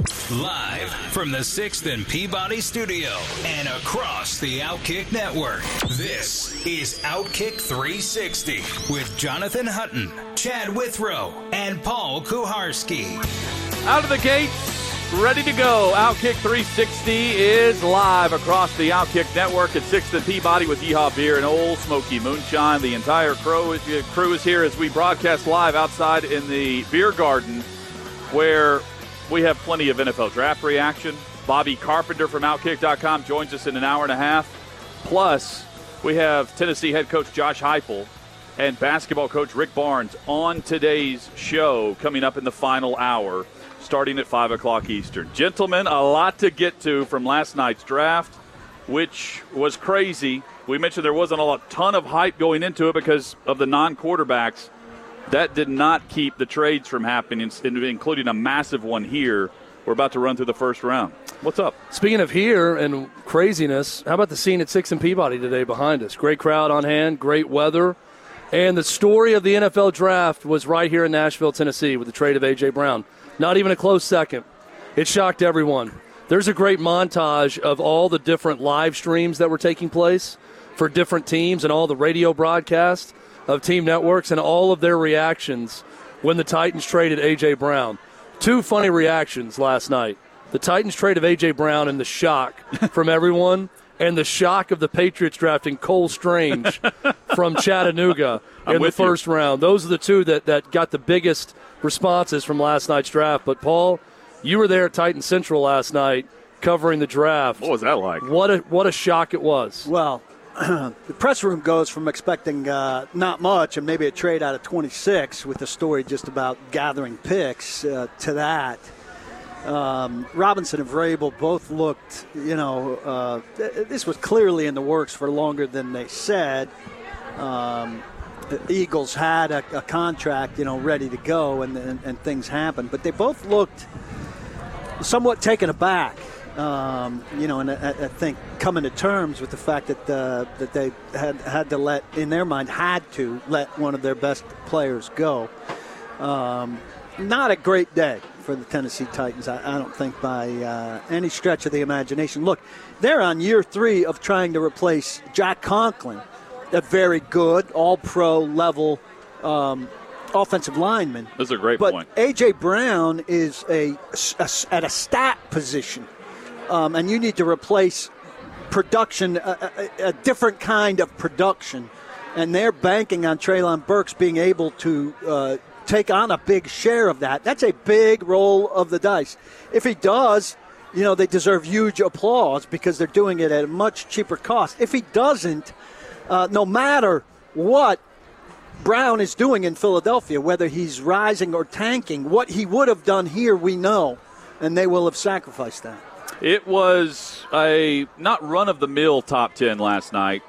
Live from the 6th and Peabody studio and across the Outkick network, this is Outkick 360 with Jonathan Hutton, Chad Withrow, and Paul Kuharsky. Out of the gate, ready to go. Outkick 360 is live across the Outkick network at 6th and Peabody with Yeehaw Beer and Ole Smoky Moonshine. The entire crew is here as we broadcast live outside in the beer garden where we have plenty of NFL draft reaction. Bobby Carpenter from Outkick.com joins us in an hour and a half. Plus, we have Tennessee head coach Josh Heupel and basketball coach Rick Barnes on today's show coming up in the final hour, starting at 5 o'clock Eastern. Gentlemen, a lot to get to from last night's draft, which was crazy. We mentioned there wasn't a ton of hype going into it because of the non quarterbacks that did not keep the trades from happening, including a massive one here. We're about to run through the first round. What's up? Speaking of here and craziness, how about the scene at Six and Peabody today behind us? Great crowd on hand, great weather. And the story of the NFL draft was right here in Nashville, Tennessee, with the trade of A.J. Brown. Not even a close second. It shocked everyone. There's a great montage of all the different live streams that were taking place for different teams and all the radio broadcasts of team networks and all of their reactions when the Titans traded A.J. Brown. Two funny reactions last night. The Titans trade of A.J. Brown and the shock from everyone, and the shock of the Patriots drafting Cole Strange from Chattanooga in the first you. round. Those are the two that, that got the biggest responses from last night's draft. But, Paul, you were there at Titan Central last night covering the draft. What was that like? What a, what a shock it was. Well, the press room goes from expecting uh, not much and maybe a trade out of 26 with the story just about gathering picks uh, to that. Um, Robinson and Vrabel both looked, you know, uh, th- this was clearly in the works for longer than they said. Um, the Eagles had a, a, contract, you know, ready to go, and, and, and things happened. But they both looked somewhat taken aback um, you know, and I, I, think coming to terms with the fact that uh, that they had had to let, in their mind, had to let one of their best players go. Um, not a great day for the Tennessee Titans. I, I don't think by uh, any stretch of the imagination. Look, they're on year three of trying to replace Jack Conklin, a very good All-Pro level. Um, offensive lineman. That's a great but point. AJ Brown is a, a, at a stat position um, and you need to replace production, a, a, a, different kind of production. And they're banking on Treylon Burks being able to uh, take on a big share of that. That's a big roll of the dice. If he does, you know, they deserve huge applause because they're doing it at a much cheaper cost. If he doesn't, uh, no matter what Brown is doing in Philadelphia, whether he's rising or tanking, what he would have done here, we know, and they will have sacrificed that. It was a not run of the mill top 10 last night,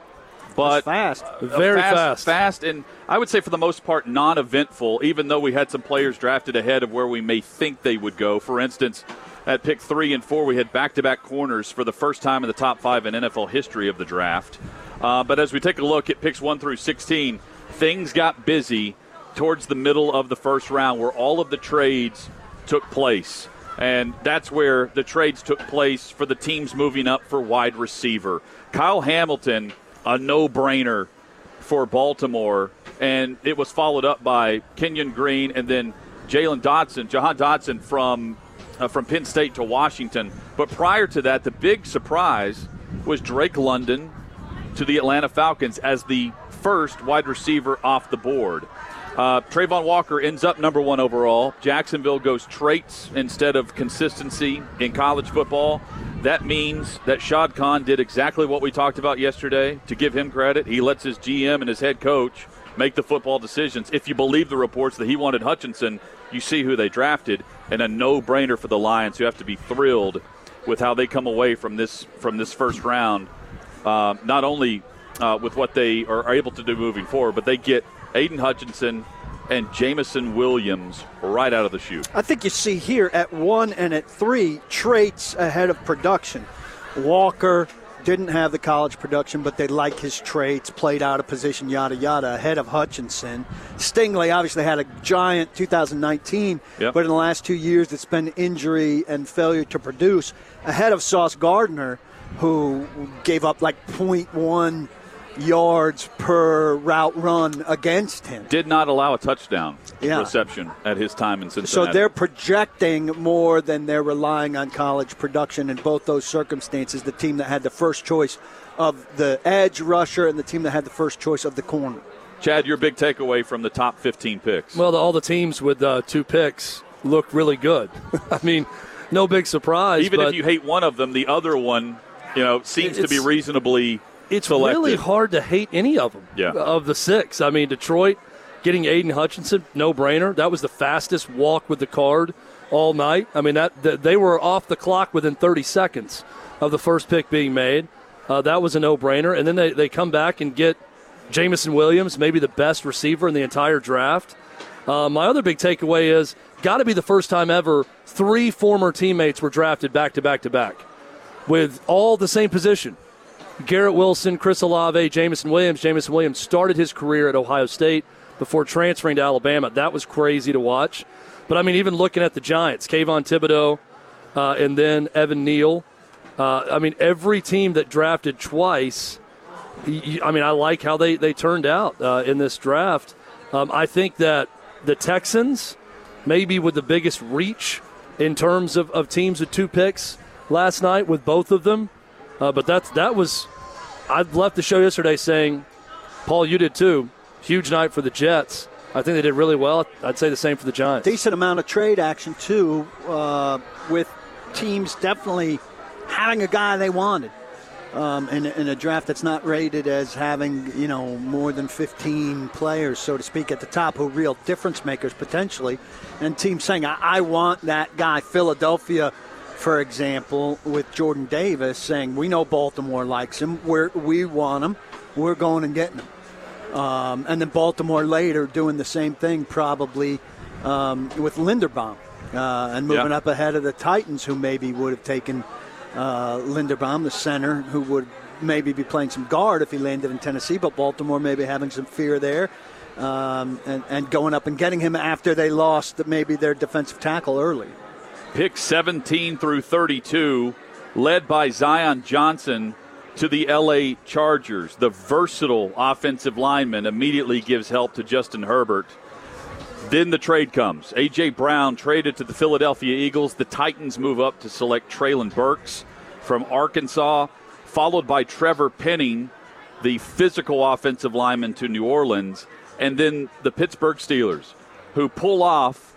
but fast. Very fast, fast. Fast, and I would say for the most part non eventful, even though we had some players drafted ahead of where we may think they would go. For instance, at pick three and four, we had back to back corners for the first time in the top five in NFL history of the draft. Uh, but as we take a look at picks one through 16, things got busy towards the middle of the first round where all of the trades took place. And that's where the trades took place for the teams moving up for wide receiver. Kyle Hamilton, a no brainer for Baltimore, and it was followed up by Kenyon Green and then Jalen Dotson, Jahan Dotson from uh, from Penn State to Washington. But prior to that, the big surprise was Drake London to the Atlanta Falcons as the first wide receiver off the board. Uh, Travon Walker ends up number one overall. Jacksonville goes traits instead of consistency in college football. That means that Shad Khan did exactly what we talked about yesterday. To give him credit, he lets his GM and his head coach make the football decisions. If you believe the reports that he wanted Hutchinson, you see who they drafted, and a no brainer for the Lions, who have to be thrilled with how they come away from this from this first round. Uh, not only uh, with what they are able to do moving forward, but they get Aidan Hutchinson and Jameson Williams right out of the chute. I think you see here at one and at three traits ahead of production. Walker didn't have the college production, but they like his traits, played out of position, yada yada, ahead of Hutchinson. Stingley obviously had a giant 2019, Yep. but in the last two years it's been injury and failure to produce. Ahead of Sauce Gardner, who gave up like 0.1 yards per route run against him. Did not allow a touchdown Yeah. reception at his time in Cincinnati. So they're projecting more than they're relying on college production in both those circumstances. The team that had the first choice of the edge rusher and the team that had the first choice of the corner. Chad, your big takeaway from the top 15 picks. Well, the, all the teams with uh, two picks look really good. I mean, no big surprise. Even but if you hate one of them, the other one, you know, seems to be reasonably it's selected. really hard to hate any of them. Yeah. Of the six, I mean, Detroit getting Aidan Hutchinson, no brainer. That was the fastest walk with the card all night. I mean, that, that they were off the clock within 30 seconds of the first pick being made. Uh, that was a no brainer. And then they, they come back and get Jameson Williams, maybe the best receiver in the entire draft. Uh, my other big takeaway is got to be the first time ever three former teammates were drafted back to back to back with all the same position. Garrett Wilson, Chris Olave, Jameson Williams. Jameson Williams started his career at Ohio State before transferring to Alabama. That was crazy to watch. But I mean, even looking at the Giants, Kayvon Thibodeaux, uh, and then Evan Neal. Uh, I mean, every team that drafted twice. I mean, I like how they, they turned out uh, in this draft. Um, I think that the Texans, maybe with the biggest reach in terms of, of teams with two picks last night, with both of them. Uh, but that's that was. I left the show yesterday saying, Paul, you did too. Huge night for the Jets. I think they did really well. I'd say the same for the Giants. Decent amount of trade action, too, uh, with teams definitely having a guy they wanted. Um, in, in a draft that's not rated as having, you know, more than 15 players, so to speak, at the top who are real difference makers potentially. And teams saying, I, I want that guy. Philadelphia, for example, with Jordan Davis saying, we know Baltimore likes him. We're, we want him. We're going and getting him. Um, and then Baltimore later doing the same thing, probably um, with Linderbaum uh, and moving Yeah. up ahead of the Titans, who maybe would have taken uh, Linderbaum, the center, who would maybe be playing some guard if he landed in Tennessee, but Baltimore maybe having some fear there. Um, and, and going up and getting him after they lost maybe their defensive tackle early. Pick 17 through 32, led by Zion Johnson to the LA Chargers. The versatile offensive lineman immediately gives help to Justin Herbert. Then the trade comes. A.J. Brown traded to the Philadelphia Eagles. The Titans move up to select Treylon Burks from Arkansas, followed by Trevor Penning, the physical offensive lineman to New Orleans, and then the Pittsburgh Steelers, who pull off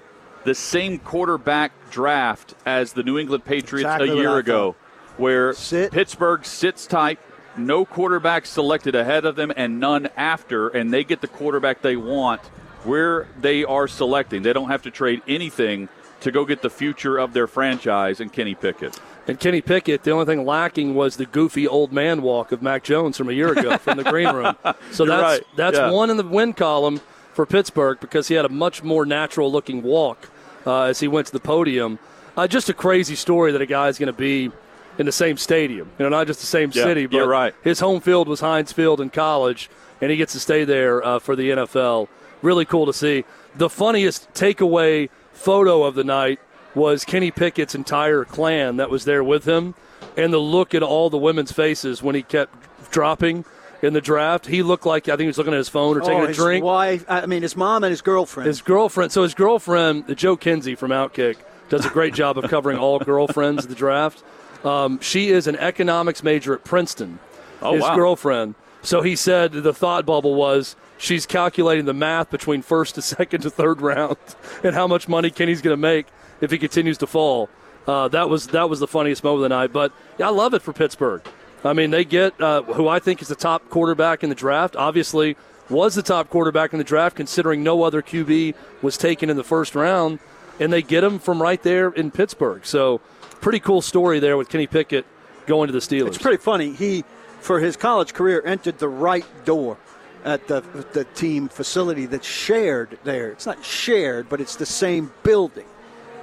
the same quarterback draft as the New England Patriots Exactly a year ago, where Sit. Pittsburgh sits tight, no quarterback selected ahead of them, and none after, and they get the quarterback they want where they are selecting. They don't have to trade anything to go get the future of their franchise and Kenny Pickett. And Kenny Pickett, the only thing lacking was the goofy old man walk of Mac Jones from a year ago from the green room. So You're that's right. that's Yeah. one in the win column for Pittsburgh because he had a much more natural looking walk uh, as he went to the podium. Uh, just a crazy story that a guy's going to be in the same stadium. You know, not just the same Yeah, city, but right. his home field was Heinz Field in college, and he gets to stay there uh, for the NFL. Really cool to see. The funniest takeaway photo of the night was Kenny Pickett's entire clan that was there with him, and the look at all the women's faces when he kept dropping in the draft. He looked like I think he was looking at his phone or taking oh, a his drink. wife, I mean, his mom and his girlfriend. His girlfriend. So his girlfriend, Joe Kinsey from Outkick, does a great job of covering all girlfriends of the draft. Um, she is an economics major at Princeton. Oh, his wow. girlfriend. So he said the thought bubble was she's calculating the math between first to second to third round and how much money Kenny's going to make if he continues to fall. Uh, that was that was the funniest moment of the night. But yeah, I love it for Pittsburgh. I mean, they get uh, who I think is the top quarterback in the draft. Obviously, was the top quarterback in the draft, considering no other QB was taken in the first round. and they get him from right there in Pittsburgh. So, pretty cool story there with Kenny Pickett going to the Steelers. It's pretty funny. He, for his college career, entered the right door at the the team facility that's shared there. It's not shared, but it's the same building.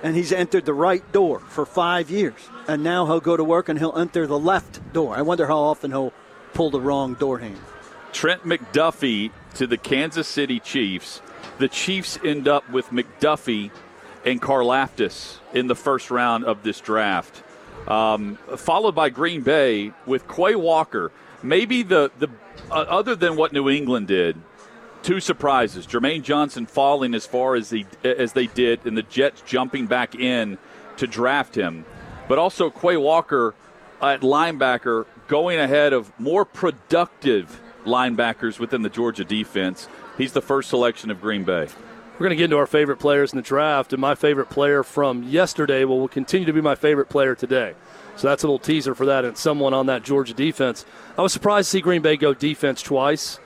And he's entered the right door for five years. And now he'll go to work and he'll enter the left door. I wonder how often he'll pull the wrong door handle. Trent McDuffie to the Kansas City Chiefs. The Chiefs end up with McDuffie and Karlaftis in the first round of this draft, um, followed by Green Bay with Quay Walker. Maybe the the uh, other than what New England did, two surprises: Jermaine Johnson falling as far as he as they did, and the Jets jumping back in to draft him, but also Quay Walker at linebacker going ahead of more productive linebackers within the Georgia defense. He's the first selection of Green Bay. We're going to get into our favorite players in the draft, and my favorite player from yesterday will, will continue to be my favorite player today. So that's a little teaser for that, and someone on that Georgia defense. I was surprised to see Green Bay go defense twice.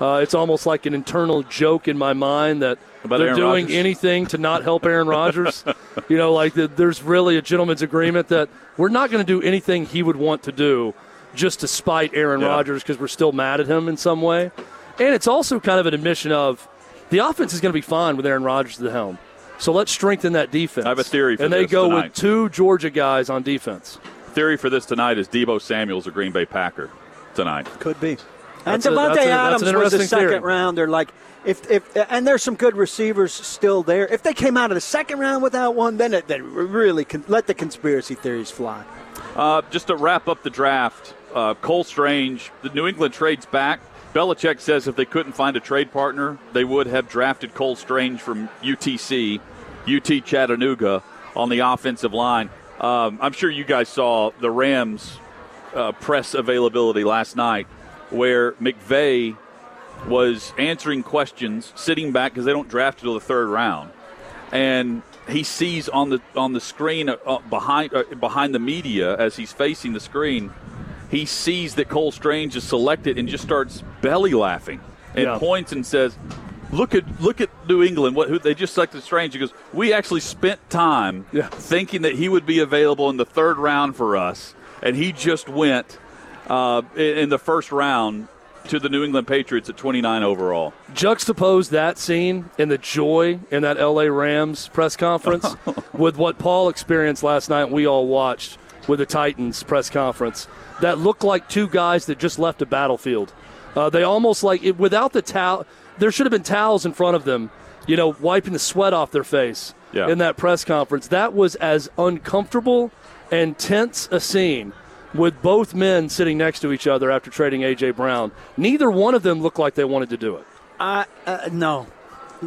Uh, it's almost like an internal joke in my mind that About they're Aaron doing Rodgers? anything to not help Aaron Rodgers. you know, like the, there's really a gentleman's agreement that we're not going to do anything he would want to do just to spite Aaron Yeah. Rodgers because we're still mad at him in some way. And it's also kind of an admission of the offense is going to be fine with Aaron Rodgers at the helm. So let's strengthen that defense. I have a theory for and they this go tonight. with two Georgia guys on defense. Theory for this tonight is Deebo Samuel's a Green Bay Packer tonight. Could be. And That's a- Davante a- that's an Adams was a interesting second theory. rounder. Like if if and there's some good receivers still there. If they came out of the second round without one, then it, then really can let the conspiracy theories fly. Uh, just to wrap up the draft, uh, Cole Strange, the New England trades back. Belichick says if they couldn't find a trade partner, they would have drafted Cole Strange from UTC, UT Chattanooga, on the offensive line. Um, I'm sure you guys saw the Rams' uh, press availability last night, where McVay was answering questions, sitting back because they don't draft until the third round, and he sees on the on the screen uh, uh, behind uh, behind the media as he's facing the screen, he sees that Cole Strange is selected and just starts belly laughing and Yeah. points and says, "Look at look at New England. What who, they just selected Strange." He goes, "We actually spent time Yeah. thinking that he would be available in the third round for us, and he just went uh, in, the first round." To the New England Patriots at 29 overall. Juxtapose that scene and the joy in that LA Rams press conference with what Paul experienced last night. We all watched with the Titans press conference that looked like two guys that just left a battlefield. Uh, they almost like it, without the towel. There should have been towels in front of them, you know, wiping the sweat off their face Yeah. in that press conference. That was as uncomfortable and tense a scene with both men sitting next to each other after trading AJ Brown. Neither one of them looked like they wanted to do it. I uh, no.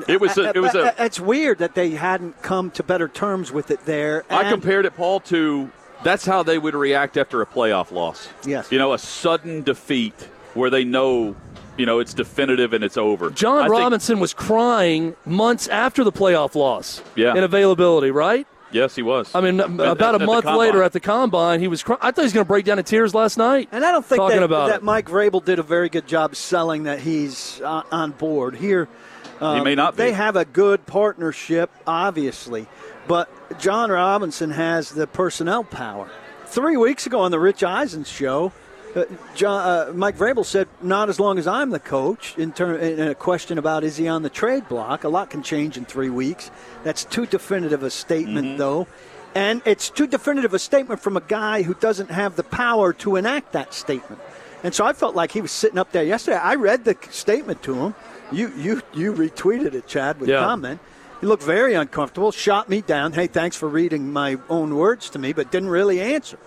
It was a, it was Uh, a it's weird that they hadn't come to better terms with it there. I compared it, Paul, to that's how they would react after a playoff loss. Yes. You know, a sudden defeat where they know, you know, it's definitive and it's over. Jon I think- Robinson was crying months after the playoff loss Yeah. in availability, right? Yes, he was. I mean, At- about at a month later at the combine, he was crying. I thought he was going to break down in tears last night. And I don't think talking that, about that. Mike Vrabel did a very good job selling that he's uh, on board here. he may not be. They have a good partnership, obviously, but Jon Robinson has the personnel power. Three weeks ago on the Rich Eisen show, uh, Jon, uh, Mike Vrabel said, "Not as long as I'm the coach." In, ter- in a question about is he on the trade block, a lot can change in three weeks. That's too definitive a statement, Mm-hmm. though, and it's too definitive a statement from a guy who doesn't have the power to enact that statement. And so I felt like he was sitting up there yesterday. I read the statement to him. You you you retweeted it, Chad, with Yeah. comment. He looked very uncomfortable, shot me down. Hey, thanks for reading my own words to me, but didn't really answer.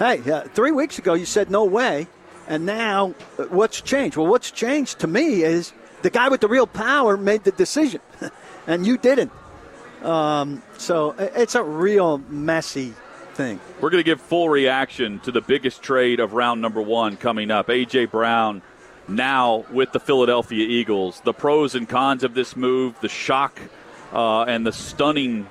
Hey, uh, three weeks ago you said no way, and now uh, what's changed? Well, what's changed to me is the guy with the real power made the decision, and you didn't. Um, so it's a real messy thing. We're going to give full reaction to the biggest trade of round number one coming up. A.J. Brown now with the Philadelphia Eagles. The pros and cons of this move, the shock uh, and the stunning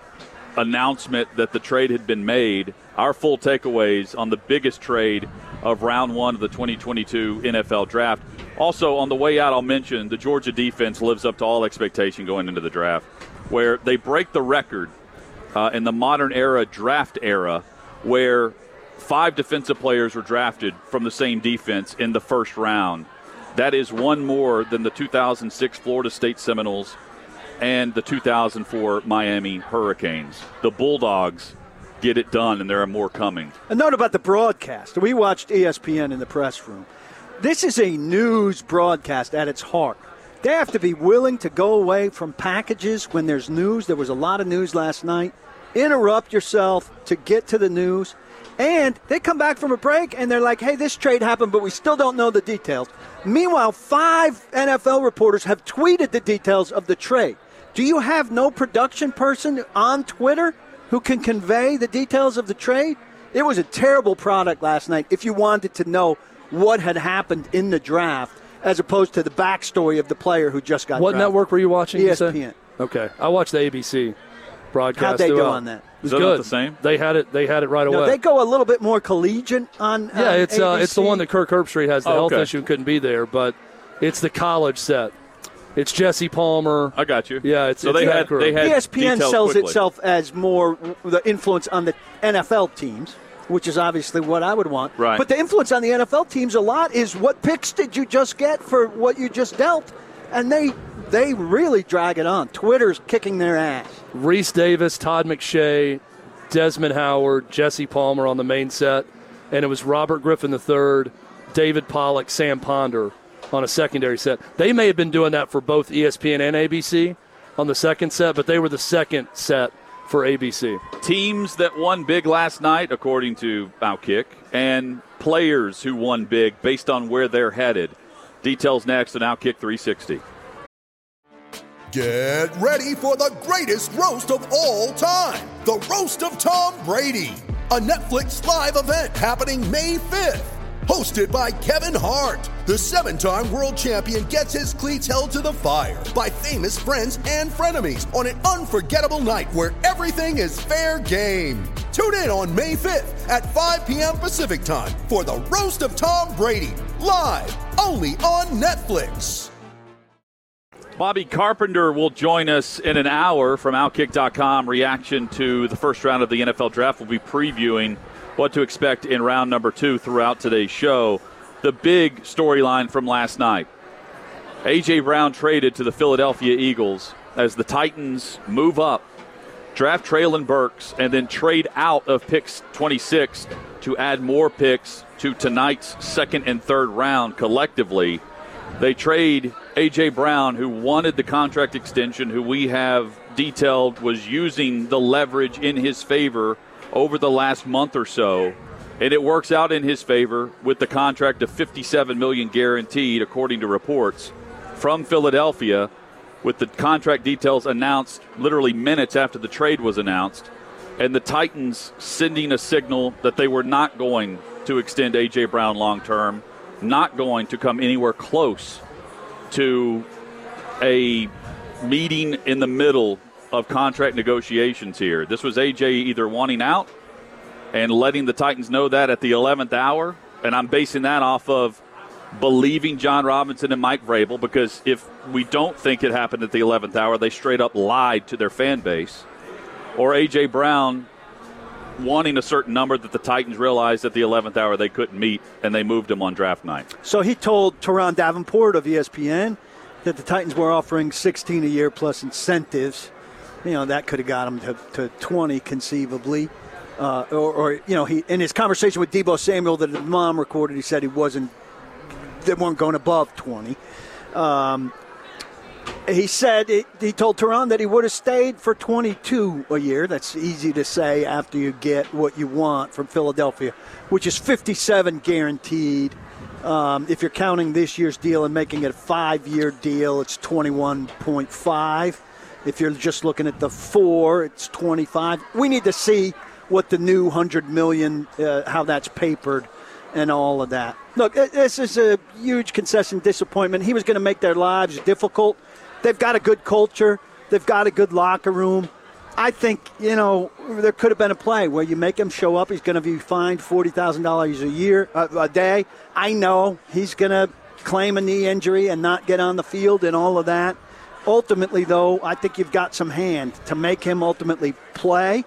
announcement that the trade had been made. Our full takeaways on the biggest trade of round one of the 2022 NFL draft. Also, on the way out, I'll mention the Georgia defense lives up to all expectation going into the draft, where they break the record uh, in the modern era draft era where five defensive players were drafted from the same defense in the first round. That is one more than the 2006 Florida State Seminoles and the 2004 Miami Hurricanes. The Bulldogs get it done, and there are more coming. A note about the broadcast. We watched ESPN in the press room. This is a news broadcast at its heart. They have to be willing to go away from packages when there's news. There was a lot of news last night. Interrupt yourself to get to the news. And they come back from a break and they're like, hey, this trade happened, but we still don't know the details. Meanwhile, five NFL reporters have tweeted the details of the trade. Do you have no production person on Twitter who can convey the details of the trade? It was a terrible product last night if you wanted to know what had happened in the draft as opposed to the backstory of the player who just got What drafted. network were you watching? you? ESPN. Okay, I watched the ABC broadcast. How'd they go throughout. on that? It was Is that not good. the same? They had it. They had it right No, away. they go a little bit more collegiate on. yeah, on it's uh, it's the one that Kirk Herbstreit has the Oh, health okay. issue and couldn't be there, but it's the college set. It's Jesse Palmer. I got you. Yeah, it's- so it's they had they had ESPN sells quickly. itself as more the influence on the NFL teams, which is obviously what I would want. Right. But the influence on the NFL teams a lot is what picks did you just get for what you just dealt, and they they really drag it on. Twitter's kicking their ass. Rece Davis, Todd McShay, Desmond Howard, Jesse Palmer on the main set, and it was Robert Griffin III, David Pollack, Sam Ponder on a secondary set. They may have been doing that for both ESPN and ABC on the second set, but they were the second set for ABC. teams that won big last night, according to Outkick, and players who won big based on where they're headed. Details next on Outkick 360. Get ready for the greatest roast of all time the Roast of Tom Brady, a Netflix live event happening May 5th. Hosted by Kevin Hart, the seven time world champion gets his cleats held to the fire by famous friends and frenemies on an unforgettable night where everything is fair game. Tune in on May 5th at 5 p.m. Pacific time for the Roast of Tom Brady, live only on Netflix. Bobby Carpenter will join us in an hour from Outkick.com. Reaction to the first round of the NFL draft. We'll be previewing what to expect in round number two throughout today's show. The big storyline from last night A.J. Brown traded to the Philadelphia Eagles as the Titans move up, draft Treylon Burks, and then trade out of picks 26 to add more picks to tonight's second and third round collectively. They trade A.J. Brown, who wanted the contract extension, who we have detailed was using the leverage in his favor over the last month or so. And it works out in his favor with the contract of 57 million guaranteed, according to reports from Philadelphia, with the contract details announced literally minutes after the trade was announced, and the Titans sending a signal that they were not going to extend A.J. Brown long term, not going to come anywhere close to a meeting in the middle of contract negotiations here. This was AJ either wanting out and letting the Titans know that at the 11th hour, and I'm basing that off of believing Jon Robinson and Mike Vrabel because if we don't think it happened at the 11th hour, they straight up lied to their fan base. Or AJ Brown wanting a certain number that the Titans realized at the 11th hour they couldn't meet, and they moved him on draft night. So he told Turron Davenport of ESPN that the Titans were offering 16 a year plus incentives. You know that could have got him to, to 20 conceivably. Uh, or, or you know he in his conversation with Deebo Samuel that his mom recorded, he said he wasn't they weren't going above 20. Um, he said he told Turron that he would have stayed for 22 a year. That's easy to say after you get what you want from Philadelphia, which is 57 guaranteed. Um, if you're counting this year's deal and making it a five-year deal, it's 21.5. If you're just looking at the four, it's 25. We need to see what the new 100 million, uh, how that's papered, and all of that. Look, this is a huge concession disappointment. He was going to make their lives difficult. They've got a good culture. They've got a good locker room. I think you know there could have been a play where you make him show up. He's going to be fined forty thousand dollars a year uh, a day. I know he's going to claim a knee injury and not get on the field and all of that. Ultimately, though, I think you've got some hand to make him ultimately play,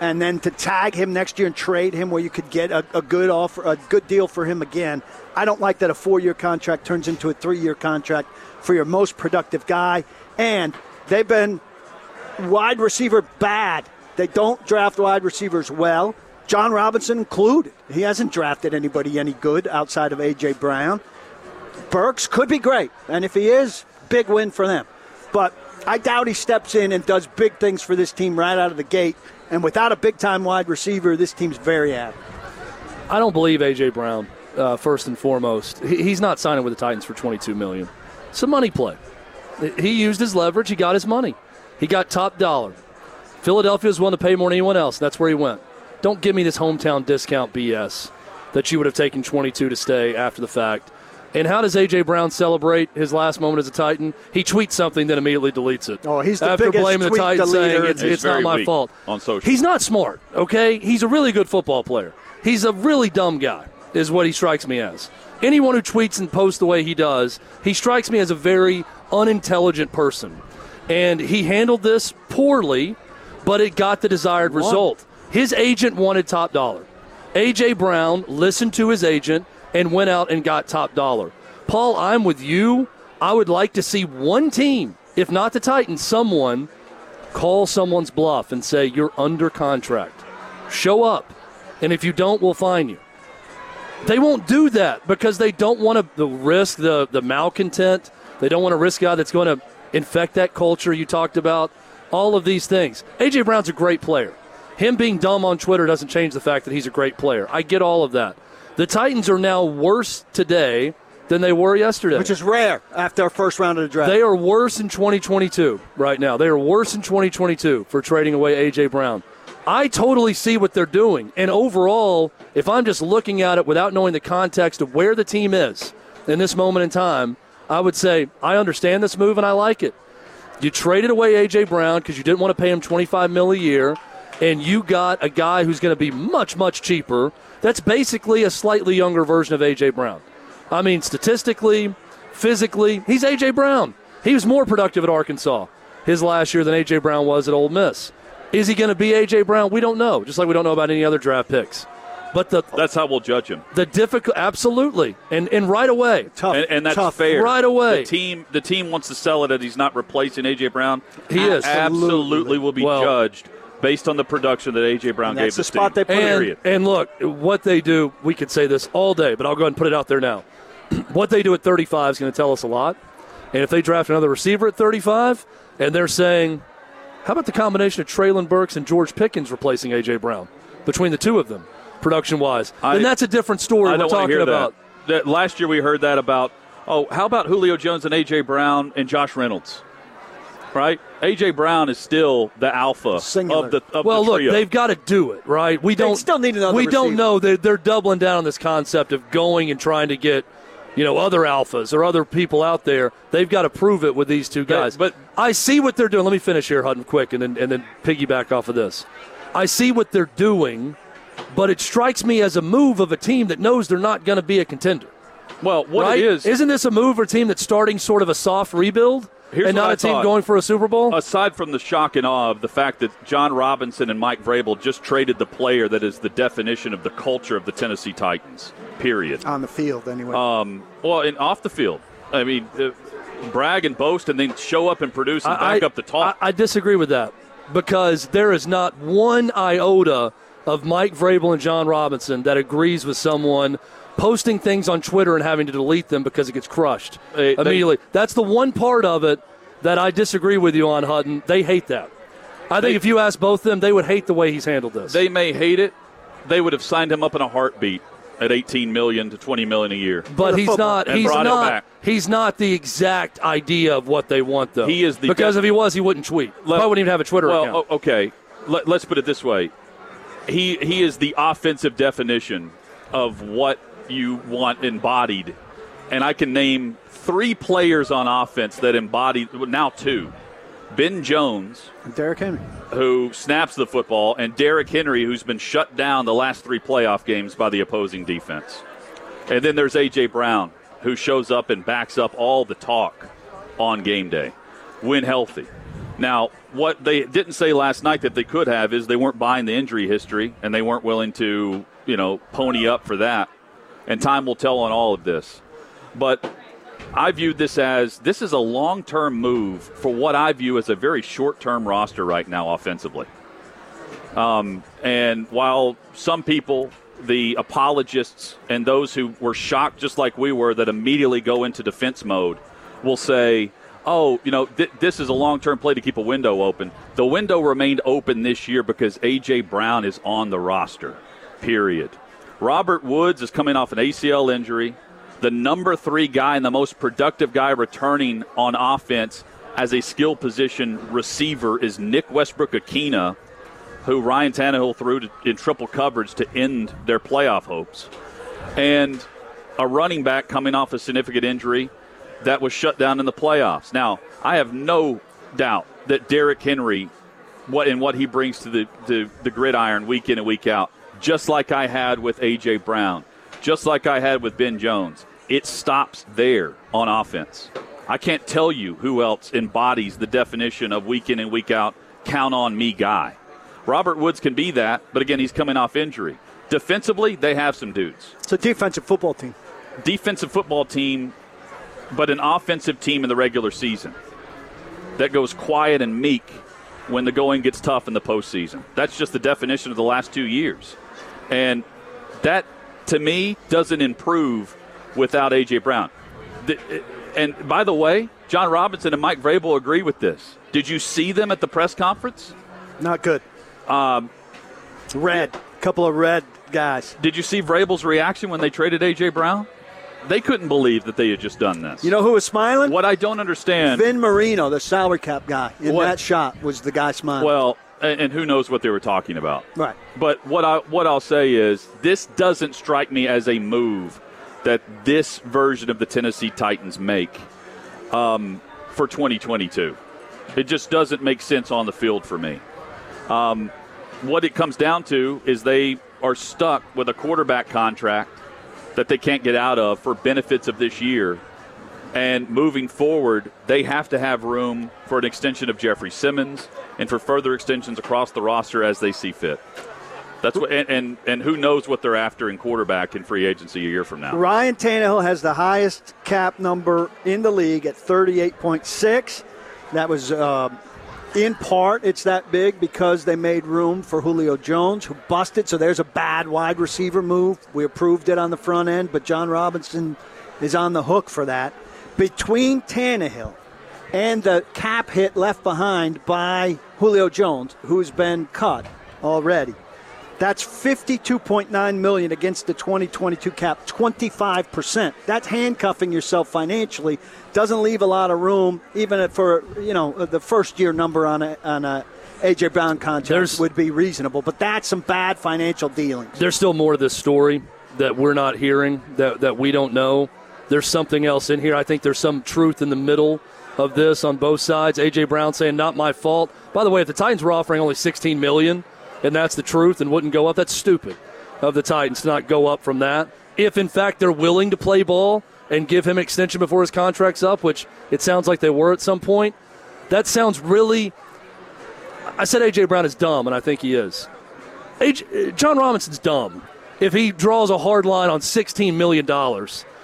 and then to tag him next year and trade him where you could get a, a good offer, a good deal for him again. I don't like that a four-year contract turns into a three-year contract for your most productive guy, and they've been wide receiver bad. They don't draft wide receivers well. Jon Robinson included. He hasn't drafted anybody any good outside of A.J. Brown. Burks could be great, and if he is, big win for them. But I doubt he steps in and does big things for this team right out of the gate. And without a big time wide receiver, this team's very average. I don't believe A.J. Brown, uh, first and foremost. He's not signing with the Titans for $22 million. It's a money play. He used his leverage, he got his money. He got top dollar. Philadelphia was willing to pay more than anyone else. That's where he went. Don't give me this hometown discount BS that you would have taken 22 to stay after the fact. And how does AJ Brown celebrate his last moment as a Titan? He tweets something, then immediately deletes it. Oh, he's the after biggest blaming the tweet Titans, saying it's, it's not my fault on social. He's not smart. Okay, he's a really good football player. He's a really dumb guy, is what he strikes me as. Anyone who tweets and posts the way he does, he strikes me as a very unintelligent person. And he handled this poorly, but it got the desired result. His agent wanted top dollar. A.J. Brown listened to his agent and went out and got top dollar. Paul, I'm with you. I would like to see one team, if not the Titans, someone call someone's bluff and say, You're under contract. Show up. And if you don't, we'll fine you. They won't do that because they don't want to the risk the, the malcontent. They don't want to risk a guy that's going to infect that culture you talked about. All of these things. A.J. Brown's a great player. Him being dumb on Twitter doesn't change the fact that he's a great player. I get all of that. The Titans are now worse today than they were yesterday. Which is rare after our first round of the draft. They are worse in 2022 right now. They are worse in 2022 for trading away A.J. Brown. I totally see what they're doing. And overall, if I'm just looking at it without knowing the context of where the team is in this moment in time, I would say I understand this move and I like it. You traded away A.J. Brown because you didn't want to pay him 25 mil a year, and you got a guy who's going to be much, much cheaper. That's basically a slightly younger version of A.J. Brown. I mean, statistically, physically, he's A.J. Brown. He was more productive at Arkansas his last year than A.J. Brown was at Ole Miss. Is he going to be A.J. Brown? We don't know, just like we don't know about any other draft picks. But the That's how we'll judge him. the difficult, absolutely, and and right away, tough, and, and that's tough. fair. Right away. the team the team wants to sell it that he's not replacing AJ Brown. He is. absolutely will be Well- judged based on the production that AJ Brown And gave that's the spot team. they put and, Period. and look, what they do, we could say this all day, but I'll go ahead and put it out there now. what they do at 35 is going to tell us a lot. And if they draft another receiver at 35, and they're saying, how about the combination of Treylon Burks and George Pickens replacing A.J. Brown between the two of them, production wise? I- Then that's a different story I we're don't talking hear about. that. that. Last year we heard that about. Oh, how about Julio Jones and AJ Brown and Josh Reynolds? Right, AJ Brown is still the alpha Singular. of the of Well, the look, trio. they've got to do it, right? We don't still need another We don't know. They're, they're doubling down on this concept of going and trying to get, you know, other alphas or other people out there. They've got to prove it with these two guys. but- I see what they're doing. Let me finish here, Hutton, quick, and then and then piggyback off of this. I see what they're doing, but it strikes me as a move of a team that knows they're not going to be a contender. well, what right? it is Isn't this a move for a team that's starting sort of a soft rebuild Here's and not I a team thought. going for a Super Bowl? aside from the shock and awe of the fact that Jon Robinson and Mike Vrabel just traded the player that is the definition of the culture of the Tennessee Titans. Period. on the field anyway. Um, well, and off the field, I mean, uh, brag and boast, and then show up and produce and I- back up the talk. I, I disagree with that because there is not one iota of Mike Vrabel and Jon Robinson that agrees with someone posting things on Twitter and having to delete them because it gets crushed They- they- immediately. That's the one part of it that I disagree with you on, Hutton. They hate that. I think They- if you ask both of them, they would hate the way he's handled this. they may hate it. They would have signed him up in a heartbeat at 18 million to 20 million a year. but he's not. He's not. He's not the exact idea of what they want, though. He is the because def- if he was, he wouldn't tweet. Let- Probably wouldn't even have a Twitter well, account. okay. Let, let's put it this way: he he is the offensive definition of what you want embodied, and I can name three players on offense that embody now two: Ben Jones, Derrick Henry. who snaps the football, and Derrick Henry, who's been shut down the last three playoff games by the opposing defense. And then there's A.J. Brown, who shows up and backs up all the talk on game day. when healthy. Now, what they didn't say last night that they could have is they weren't buying the injury history and they weren't willing to, you know, pony up for that. And time will tell on all of this. But I viewed this as this is a long term move for what I view as a very short term roster right now offensively. Um, and while some people, the apologists and those who were shocked just like we were that immediately go into defense mode will say, oh, you know, th- this is a long term play to keep a window open. The window remained open this year because A.J. Brown is on the roster, period. Robert Woods is coming off an ACL injury. The number three guy and the most productive guy returning on offense as a skill position receiver is Nick Westbrook-Ikhine, who Ryan Tannehill threw to, in triple coverage to end their playoff hopes. And a running back coming off a significant injury that was shut down in the playoffs. Now, I have no doubt that Derrick Henry, what and what he brings to the, the, the gridiron week in and week out, just like I had with A.J. Brown, just like I had with Ben Jones, it stops there on offense. I can't tell you who else embodies the definition of week in and week out, count on me guy. Robert Woods can be that, but again, he's coming off injury. Defensively, they have some dudes. It's a defensive football team. Defensive football team, but an offensive team in the regular season that goes quiet and meek when the going gets tough in the postseason. That's just the definition of the last two years. And that, to me, doesn't improve without A.J. Brown. And by the way, Jon Robinson and Mike Vrabel agree with this. Did you see them at the press conference? Not good. Um, red. Couple of red guys. Did you see Vrabel's reaction when they traded A.J. Brown? They couldn't believe that they had just done this. You know who was smiling? What I don't understand. Vin Marino, the salary cap guy, in what, that shot was the guy smiling. Well, and who knows what they were talking about. Right. But what I what I'll say is this doesn't strike me as a move that this version of the Tennessee Titans make um, for 2022. It just doesn't make sense on the field for me. Um, what it comes down to is they are stuck with a quarterback contract that they can't get out of for benefits of this year. And moving forward, they have to have room for an extension of Jeffrey Simmons and for further extensions across the roster as they see fit. That's what, and, and, and who knows what they're after in quarterback in free agency a year from now. Ryan Tannehill has the highest cap number in the league at 38.6. That was uh, in part it's that big because they made room for Julio Jones, who busted. So there's a bad wide receiver move. We approved it on the front end, but Jon Robinson is on the hook for that. Between Tannehill and the cap hit left behind by Julio Jones, who's been cut already. That's 52.9 million against the 2022 cap, 25%. That's handcuffing yourself financially. Doesn't leave a lot of room, even for you know the first year number on a on a AJ Brown contract there's, would be reasonable. But that's some bad financial dealings. There's still more to this story that we're not hearing that that we don't know. There's something else in here. I think there's some truth in the middle of this on both sides. AJ Brown saying not my fault. By the way, if the Titans were offering only 16 million and that's the truth and wouldn't go up, that's stupid of the Titans to not go up from that. If, in fact, they're willing to play ball and give him extension before his contract's up, which it sounds like they were at some point, that sounds really. I said A.J. Brown is dumb, and I think he is. AJ, Jon Robinson's dumb. If he draws a hard line on $16 million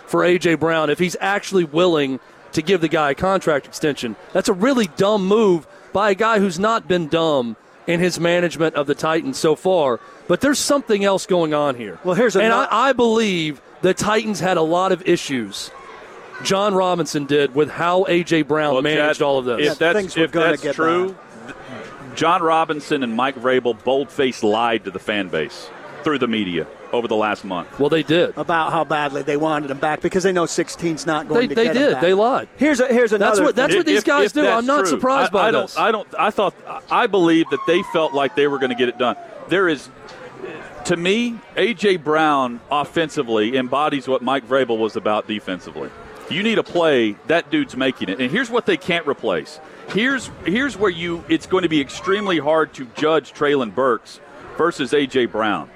for A.J. Brown, if he's actually willing to give the guy a contract extension, that's a really dumb move by a guy who's not been dumb in his management of the Titans so far. But there's something else going on here. Well, here's and I, I believe the Titans had a lot of issues. Jon Robinson did with how AJ Brown well, managed Chad, all of this. If that's, if that's true, Jon Robinson and Mike Vrabel bold-faced lied to the fan base through the media over the last month. Well, they did about how badly they wanted him back because they know 16's not going they, to they get did. him back. They lied. Here's a, here's another. That's what that's thing. what these if, guys if do. I'm not true, surprised by I, I this. Don't, I don't. I thought. I believe that they felt like they were going to get it done. There is. To me, A.J. Brown offensively embodies what Mike Vrabel was about defensively. You need a play, that dude's making it. And here's what they can't replace. Here's here's where you it's going to be extremely hard to judge Treylon Burks versus A.J. Brown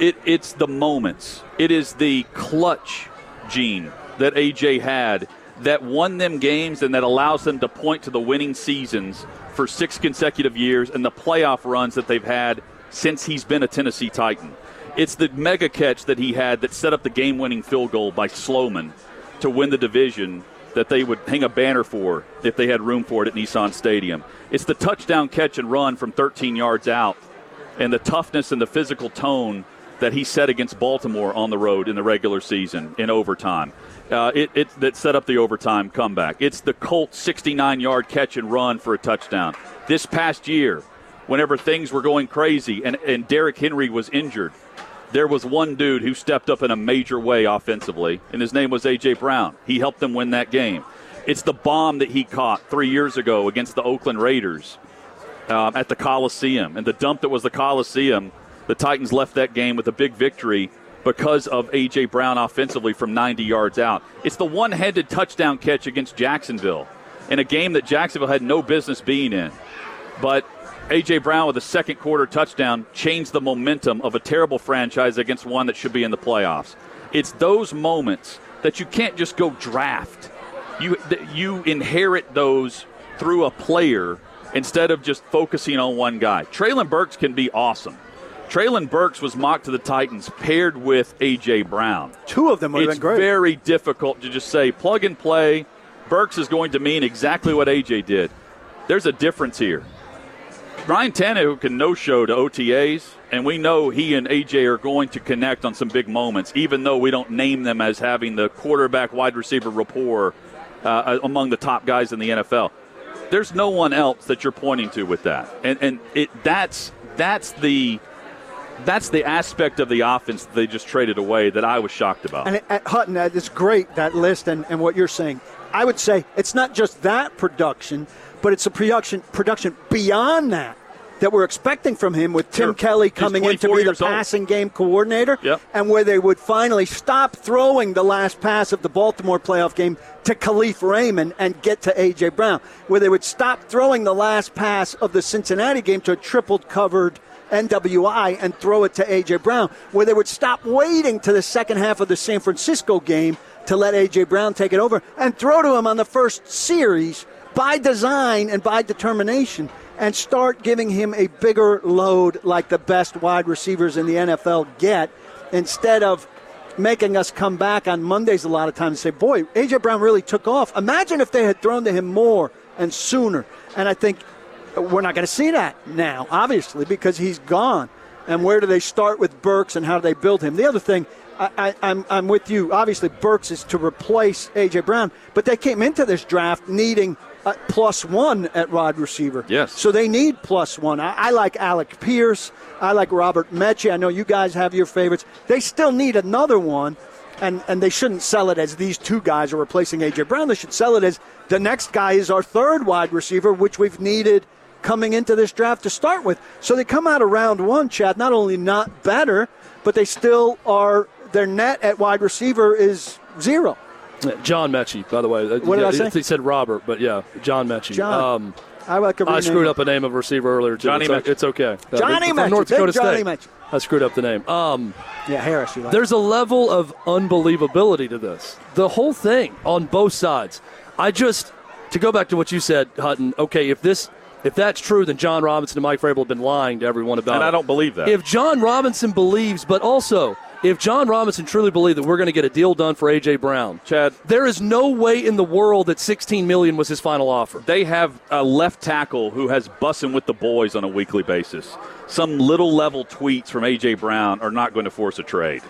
it, it's the moments. It is the clutch gene that AJ had that won them games and that allows them to point to the winning seasons for six consecutive years and the playoff runs that they've had since he's been a Tennessee Titan. It's the mega catch that he had that set up the game winning field goal by Sloman to win the division that they would hang a banner for if they had room for it at Nissan Stadium. It's the touchdown catch and run from 13 yards out and the toughness and the physical tone that he set against Baltimore on the road in the regular season in overtime. Uh, it, it that set up the overtime comeback. It's the Colts 69 yard catch and run for a touchdown. This past year, whenever things were going crazy and, and Derrick Henry was injured, there was one dude who stepped up in a major way offensively, and his name was A.J. Brown. He helped them win that game. It's the bomb that he caught three years ago against the Oakland Raiders um, at the Coliseum. And the dump that was the Coliseum, the Titans left that game with a big victory because of A.J. Brown offensively from 90 yards out. It's the one handed touchdown catch against Jacksonville in a game that Jacksonville had no business being in. But A.J. Brown with a second quarter touchdown changed the momentum of a terrible franchise against one that should be in the playoffs. It's those moments that you can't just go draft. You, you inherit those through a player instead of just focusing on one guy. Treylon Burks can be awesome. Treylon Burks was mocked to the Titans paired with A.J. Brown. Two of them would great. very difficult to just say plug and play. Burks is going to mean exactly what A.J. did. There's a difference here. Ryan Tannehill who can no-show to OTAs, and we know he and AJ are going to connect on some big moments, even though we don't name them as having the quarterback-wide receiver rapport uh, among the top guys in the NFL. There's no one else that you're pointing to with that, and and it that's that's the that's the aspect of the offense they just traded away that I was shocked about. And at Hutton, is great, that list and, and what you're saying. I would say it's not just that production, but it's a production production beyond that that we're expecting from him with Tim Sure. Kelly coming in to be the old. passing game coordinator, Yep. and where they would finally stop throwing the last pass of the Baltimore playoff game to Kalif Raymond and get to A.J. Brown, where they would stop throwing the last pass of the Cincinnati game to a tripled covered NWI and throw it to A.J. Brown, where they would stop waiting to the second half of the San Francisco game to let A.J. Brown take it over and throw to him on the first series by design and by determination and start giving him a bigger load like the best wide receivers in the NFL get instead of making us come back on Mondays a lot of times and say, boy, A.J. Brown really took off. Imagine if they had thrown to him more and sooner. And I think we're not going to see that now, obviously, because he's gone. And where do they start with Burks and how do they build him? The other thing, I, I, I'm, I'm with you. Obviously, Burks is to replace A.J. Brown, but they came into this draft needing uh, plus one at wide receiver. Yes. So they need plus one. I, I like Alec Pierce. I like Robert Metchie. I know you guys have your favorites. They still need another one, and, and they shouldn't sell it as these two guys are replacing A.J. Brown. They should sell it as the next guy is our third wide receiver, which we've needed coming into this draft to start with. So they come out of round one, Chad, not only not better, but they still are, their net at wide receiver is zero. John Metchie, by the way. Uh, What did yeah, I say? He said Robert, but yeah, John Metchie. John. Um, I like a I rename. screwed up a name of a receiver earlier, too. Johnny it's, Metchie. it's okay. Uh, Johnny from Mechie, North Dakota Johnny State. Metchie. I screwed up the name. Um, Yeah, Harris, you like. there's a level of unbelievability to this. The whole thing on both sides. I just to go back to what you said, Hutton. Okay, if this if that's true, then Jon Robinson and Mike Vrabel have been lying to everyone about and it. I don't believe that. If Jon Robinson believes, but also if Jon Robinson truly believed that we're going to get a deal done for AJ Brown, Chad, there is no way in the world that 16 million was his final offer. they have a left tackle who has Bussin' With The Boys on a weekly basis. Some little level tweets from AJ Brown are not going to force a trade.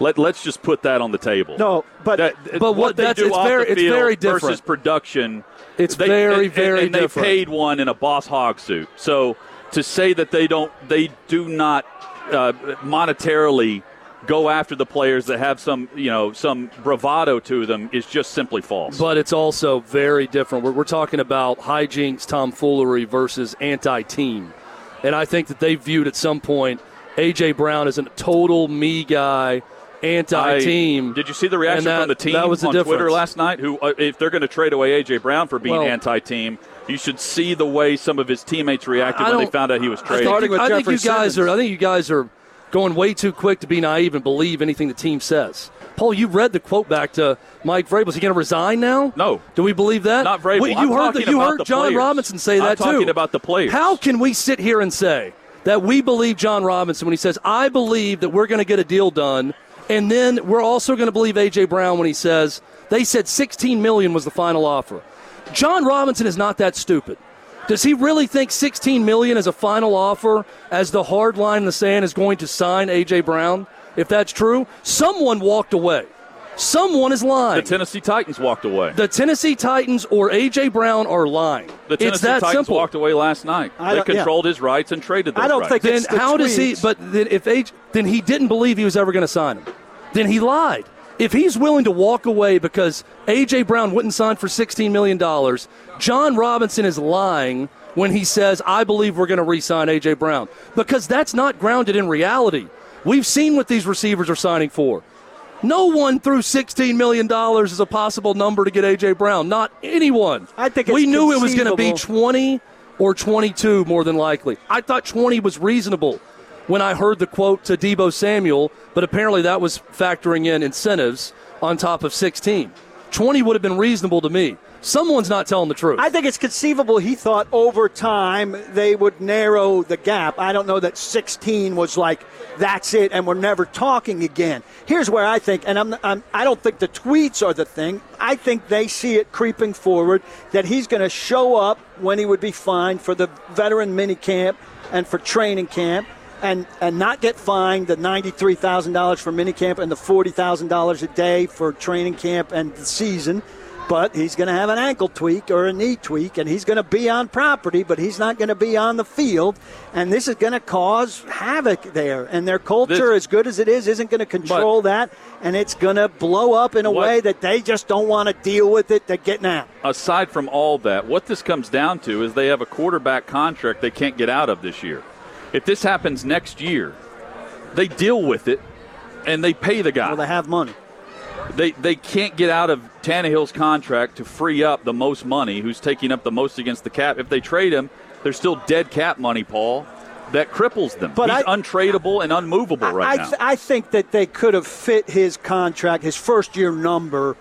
Let, let's just put that on the table. No, but- That- But what- they that's- do it's off very- the it's field very versus production. It's they- very, and- very and, and different. they paid one in a boss hog suit. So to say that they don't, they do not uh, monetarily go after the players that have some, you know, some bravado to them is just simply false. But it's also very different. We're, we're talking about hijinks, tomfoolery versus anti team. And I think that they viewed at some point A.J. Brown as a total me guy, anti team. I- Did you see the reaction that- from the team that was the on Twitter last night? Who, uh, if they're going to trade away AJ Brown for being Well- anti-team, you should see the way some of his teammates reacted I when they found out he was traded. think, Starting with I think you guys Simmons. are. I think you guys are going way too quick to be naive and believe anything the team says. Paul, you read the quote back to Mike Vrabel. Is he going to resign now? No. Do we believe that? Not Vrabel. Wait, you I'm heard, the, you heard the John players. Robinson say I'm that too. talking about the players. How can we sit here and say that we believe Jon Robinson when he says, I believe that we're going to get a deal done, and then we're also going to believe A.J. Brown when he says, they said 16 million was the final offer. Jon Robinson is not that stupid. Does he really think 16 million as a final offer, as the hard line in the sand, is going to sign A.J. Brown? If that's true, someone walked away. Someone is lying. the Tennessee Titans walked away. The Tennessee Titans or A.J. Brown are lying. The Tennessee it's that Titans simple. walked away last night. I They don't- yeah. controlled his rights and traded those I don't rights. think then It's the how does he? But then if H, then he didn't believe he was ever going to sign him. Then he lied. If he's willing to walk away because AJ Brown wouldn't sign for sixteen million dollars, Jon Robinson is lying when he says, "I believe we're going to re-sign AJ Brown," because that's not grounded in reality. We've seen what these receivers are signing for. No one threw $16 million as a possible number to get A.J. Brown. Not anyone. I think we knew it was going to be 20 or 22 more than likely. I thought 20 was reasonable when I heard the quote to Deebo Samuel, but apparently that was factoring in incentives on top of 16. 20 would have been reasonable to me. Someone's not telling the truth. I think it's conceivable he thought over time they would narrow the gap. I don't know that 16 was like, that's it, and we're never talking again. Here's where I think, and I'm, I'm, I don't think the tweets are the thing. I think they see it creeping forward that he's going to show up when he would be fined for the veteran mini camp and for training camp. And, and not get fined the $93,000 for minicamp and the $40,000 a day for training camp and the season but he's going to have an ankle tweak or a knee tweak, and he's going to be on property, but he's not going to be on the field. And this is going to cause havoc there. And their culture, This- as good as it is, isn't going to control that, and it's going to blow up in a What- way that they just don't want to deal with it. They're getting out. aside from all that, what this comes down to is they have a quarterback contract they can't get out of this year. If this happens next year, they deal with it and they pay the guy. Well, they have money. They they can't get out of Tannehill's contract to free up the most money, who's taking up the most against the cap. If they trade him, there's still dead cap money, Paul. That cripples them. But He's I- untradeable and unmovable right I, now. th- I think that they could have fit his contract, his first year number.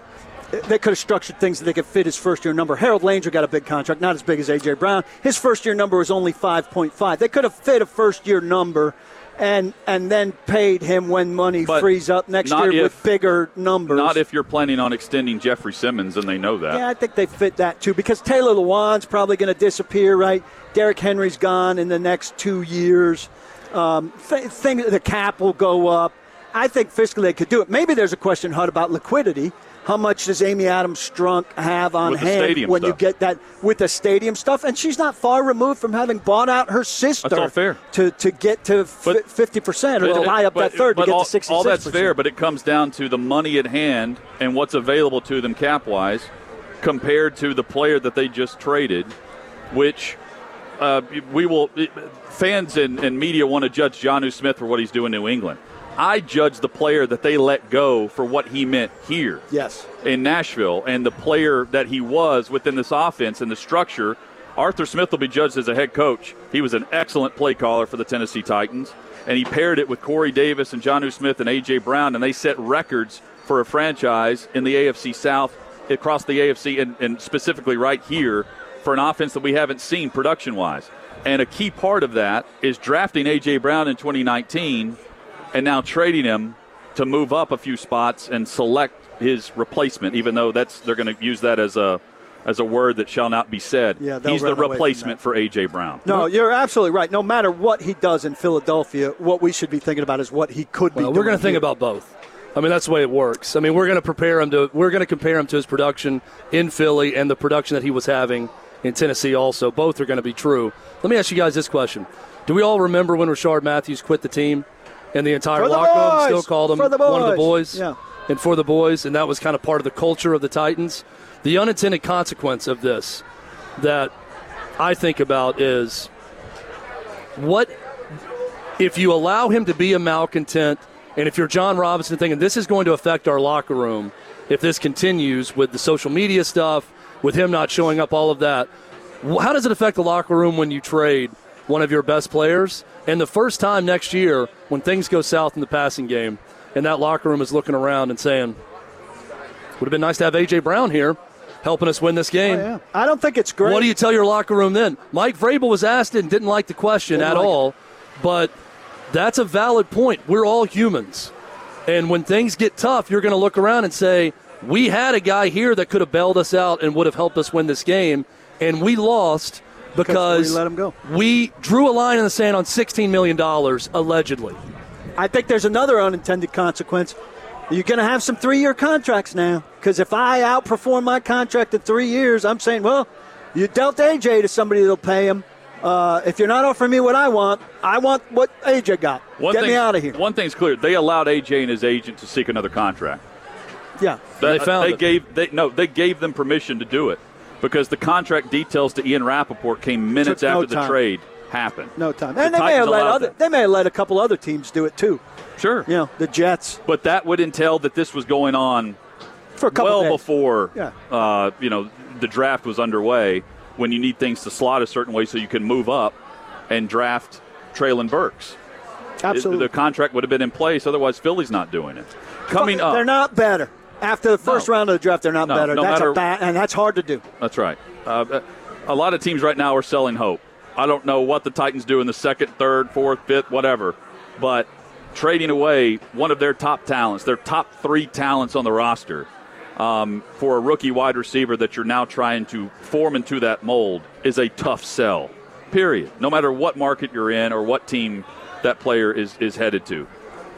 They could have structured things that they could fit his first year number. Harold Landry got a big contract, not as big as A.J. Brown. His first year number was only 5.5. They could have fit a first year number and and then paid him when money But frees up next year if- with bigger numbers. Not if you're planning on extending Jeffery Simmons, and they know that. Yeah, I think they fit that too because Taylor Lewan's probably going to disappear, right? Derrick Henry's gone in the next two years. Um, th- thing, the cap will go up. I think fiscally they could do it. Maybe there's a question, Hud, about liquidity. How much does Amy Adams Strunk have on With hand when you get that with the stadium stuff? And she's not far removed from having bought out her sister That's all fair. to to get to fifty percent or to lie up but- that third to get all, to sixty six all that's fair, but it comes down to the money at hand and what's available to them cap wise compared to the player that they just traded, which uh, we will. Fans and, and media want to judge Jonnu Smith for what he's doing in New England. I judge the player that they let go for what he meant here yes. in Nashville and the player that he was within this offense and the structure. Arthur Smith will be judged as a head coach. He was an excellent play caller for the Tennessee Titans, and he paired it with Corey Davis and Jonnu Smith and A.J. Brown, and they set records for a franchise in the AFC South, across the AFC, and, and specifically right here for an offense that we haven't seen production wise. And a key part of that is drafting A.J. Brown in 2019 and now trading him to move up a few spots and select his replacement, even though that's they're going to use that as a as a word that shall not be said. Yeah, He's the run away from replacement for AJ Brown. No, you're absolutely right. No matter what he does in Philadelphia, what we should be thinking about is what he could be. Well, we're going to think about both. I mean, that's the way it works. I mean, we're going to prepare him to. We're going to compare him to his production in Philly and the production that he was having in Tennessee. Also, both are going to be true. Let me ask you guys this question: Do we all remember when Rishard Matthews quit the team, and the entire the locker room still called him one of the boys! boys? Yeah. And for the boys, and that was kind of part of the culture of the Titans. The unintended consequence of this that I think about is what if you allow him to be a malcontent, and if you're Jon Robinson thinking this is going to affect our locker room, if this continues with the social media stuff, with him not showing up, all of that, how does it affect the locker room when you trade one of your best players. And the first time next year, when things go south in the passing game, and that locker room is looking around and saying, would have been nice to have A.J. Brown here helping us win this oh, game. Oh, yeah. I don't think it's great. What do you tell your locker room then? Mike Vrabel was asked and didn't like the question Didn't at like all, but that's a valid point. We're all humans. And when things get tough, you're going to look around and say, we had a guy here that could have bailed us out and would have helped us win this game, and we lost because we let him go. we drew a line in the sand on $16 million, allegedly. I think there's another unintended consequence. You're going to have some three year contracts now. Because if I outperform my contract in three years, I'm saying, well, you dealt AJ to somebody that'll pay him. Uh, if you're not offering me what I want, I want what AJ got. One Get me out of here. One thing's clear: they allowed AJ and his agent to seek another contract. Yeah. They found they it. gave they no they gave them permission to do it because the contract details to Ian Rapoport came minutes Took no after the trade happened. No time. The And they may have let other that. they may have let a couple other teams do it too. Sure. You know, the Jets But that would entail that this was going on for a couple well days. before Yeah. uh, you know the draft was underway when you need things to slot a certain way so you can move up and draft Treylon Burks. It- Absolutely. the contract would have been in place, otherwise Philly's not doing it. Coming up, They're not better. After the first No. round of the draft, they're not No, better. no that's matter- a bad, and that's hard to do. That's right. Uh, a lot of teams right now are selling hope. I don't know what the Titans do in the second, third, fourth, fifth, whatever, but trading away one of their top talents, their top three talents on the roster, um, for a rookie wide receiver that you're now trying to form into that mold is a tough sell. Period. No matter what market you're in or what team that player is, is headed to.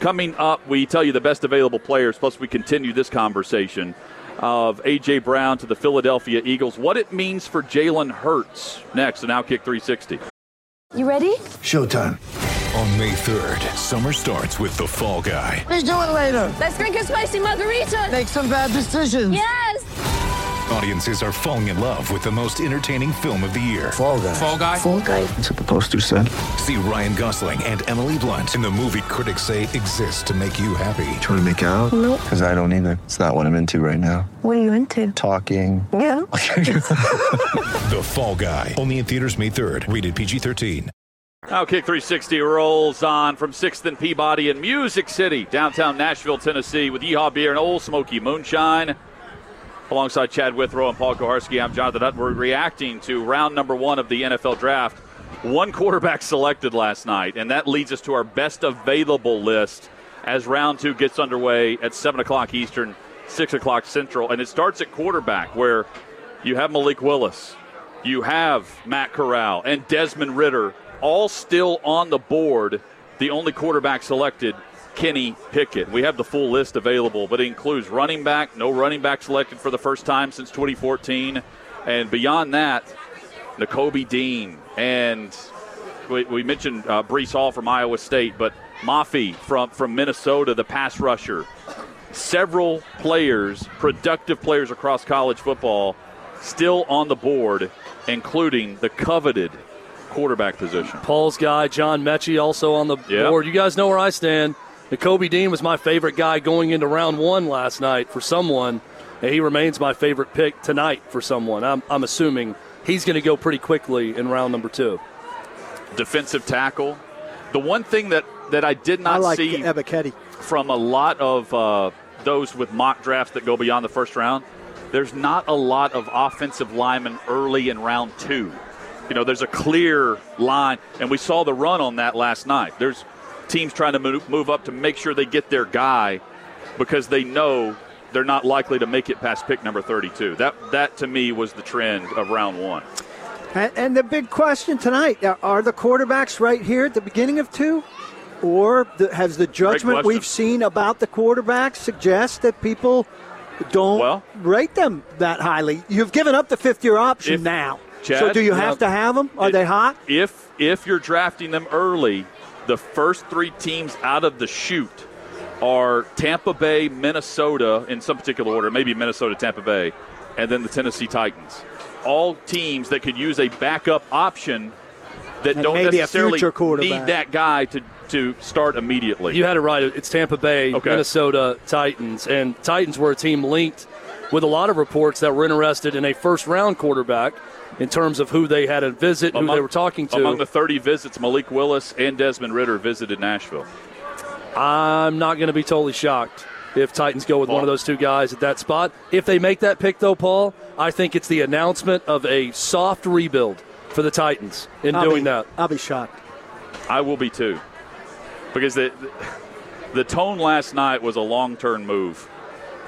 Coming up, we tell you the best available players, plus we continue this conversation of A.J. Brown to the Philadelphia Eagles, what it means for Jalen Hurts next on Outkick 360. You ready? Showtime. On May 3rd, summer starts with The Fall Guy. Let's do it later. Let's drink a spicy margarita. Make some bad decisions. Yes. Audiences are falling in love with the most entertaining film of the year. Fall guy. Fall Guy? Fall guy. That's what the poster said. See Ryan Gosling and Emily Blunt in the movie critics say exists to make you happy. Trying to make it out? Nope. Because I don't either. It's not what I'm into right now. What are you into? Talking. Yeah. The Fall Guy. Only in theaters May 3rd. Rated PG 13. Now, Kick 360 rolls on from 6th and Peabody in Music City, downtown Nashville, Tennessee, with Yeehaw Beer and Ole Smoky Moonshine. Alongside Chad Withrow and Paul Kuharsky, I'm Jonathan Hutt. We're reacting to round number one of the NFL Draft. One quarterback selected last night, and that leads us to our best available list as round two gets underway at 7 o'clock Eastern, 6 o'clock Central. And it starts at quarterback, where you have Malik Willis, you have Matt Corral, and Desmond Ridder all still on the board. The only quarterback selected, Kenny Pickett. We have the full list available, but it includes running back, no running back selected for the first time since 2014. And beyond that, Nakobe Dean. And we, we mentioned uh, Breece Hall from Iowa State, but Mafe from, from Minnesota, the pass rusher. Several players, productive players across college football, still on the board, including the coveted quarterback position. Paul's guy, John Metchie, also on the Yep. board. You guys know where I stand. Kobe Dean was my favorite guy going into round one last night for someone, and he remains my favorite pick tonight for someone. I'm, I'm assuming he's going to go pretty quickly in round number two. Defensive tackle. The one thing that, that I did not I like see Ebiketie. from a lot of uh, those with mock drafts that go beyond the first round, there's not a lot of offensive linemen early in round two. You know, there's a clear line, and we saw the run on that last night. There's teams trying to move, move up to make sure they get their guy because they know they're not likely to make it past pick number 32. That that to me was the trend of round one. And, and the big question tonight are, are the quarterbacks right here at the beginning of two? Or the, has the judgment we've seen about the quarterbacks suggest that people don't Well- rate them that highly? You've given up the fifth year option If- now. Chad, so do you have to have them? Are It- they hot? If if you're drafting them early, the first three teams out of the chute are Tampa Bay, Minnesota in some particular order, maybe Minnesota, Tampa Bay, and then the Tennessee Titans. All teams that could use a backup option that And don't necessarily need that guy to to start immediately. You had it right. It's Tampa Bay, Okay. Minnesota, Titans, and Titans were a team linked with a lot of reports that were interested in a first round quarterback in terms of who they had to visit, who they were talking to. Among the 30 visits, Malik Willis and Desmond Ridder visited Nashville. I'm not going to be totally shocked if Titans go with one of those two guys at that spot. If they make that pick, though, Paul, I think it's the announcement of a soft rebuild for the Titans in I'll doing be, that. I'll be shocked. I will be too. Because the, the tone last night was a long term move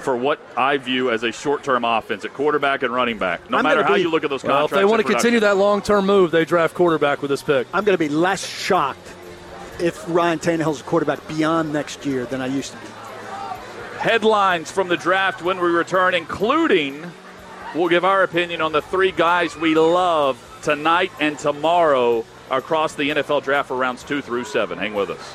for what I view as a short term offense at quarterback and running back. No I'm matter how be- you look at those Well, if they want to continue that long term move, they draft quarterback with this pick. I'm going to be less shocked if Ryan Tannehill's a quarterback beyond next year than I used to be. headlines from the draft when we return, including we'll give our opinion on the three guys we love tonight and tomorrow across the NFL draft for rounds two through seven. Hang with us.